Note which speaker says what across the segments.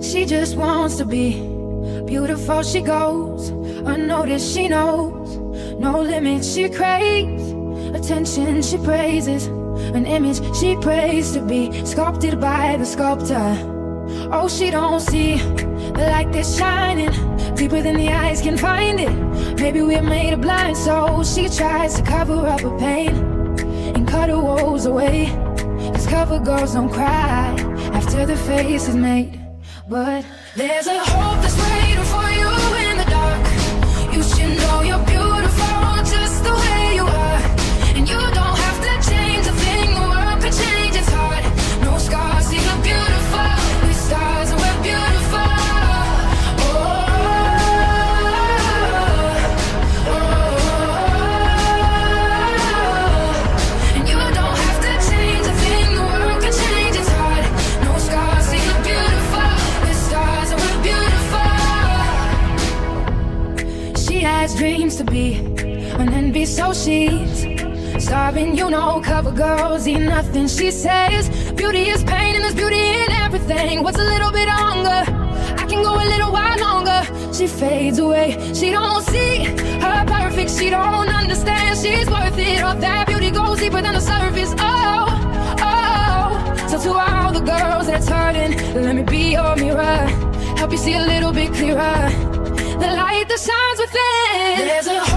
Speaker 1: She just wants to be beautiful. She goes unnoticed. She knows no limits. She craves attention. She praises an image she prays to be sculpted by the sculptor. Oh, she don't see the light that's shining deeper than the eyes can find it. Maybe we're made of blind souls. She tries to cover up her pain and cut her woes away. Cause cover girls don't cry after the face is made. But there's a hope that's waiting has dreams to be an envy, so she's starving. You know, cover girls eat nothing. She says beauty is pain and there's beauty in everything. What's a little bit of hunger? I can go a little while longer. She fades away. She don't see her perfect. She don't understand she's worth it. All that beauty goes deeper than the surface. Oh, oh. So to all the girls that's hurting, let me be your mirror. Help you see a little bit clearer. The light that shines. There's a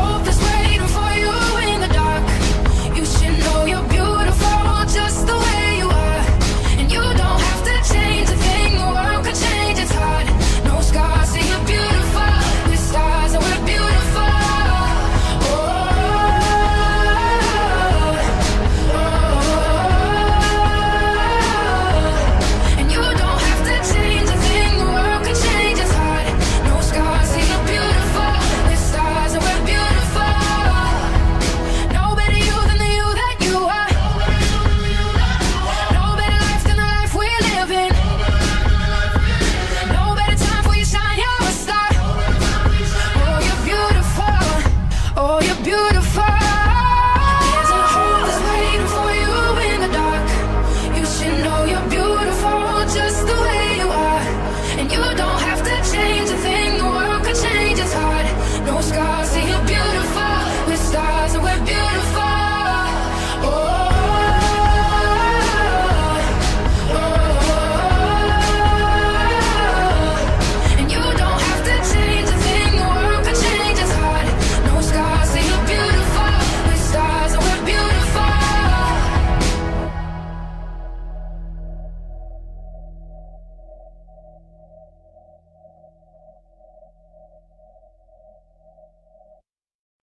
Speaker 1: change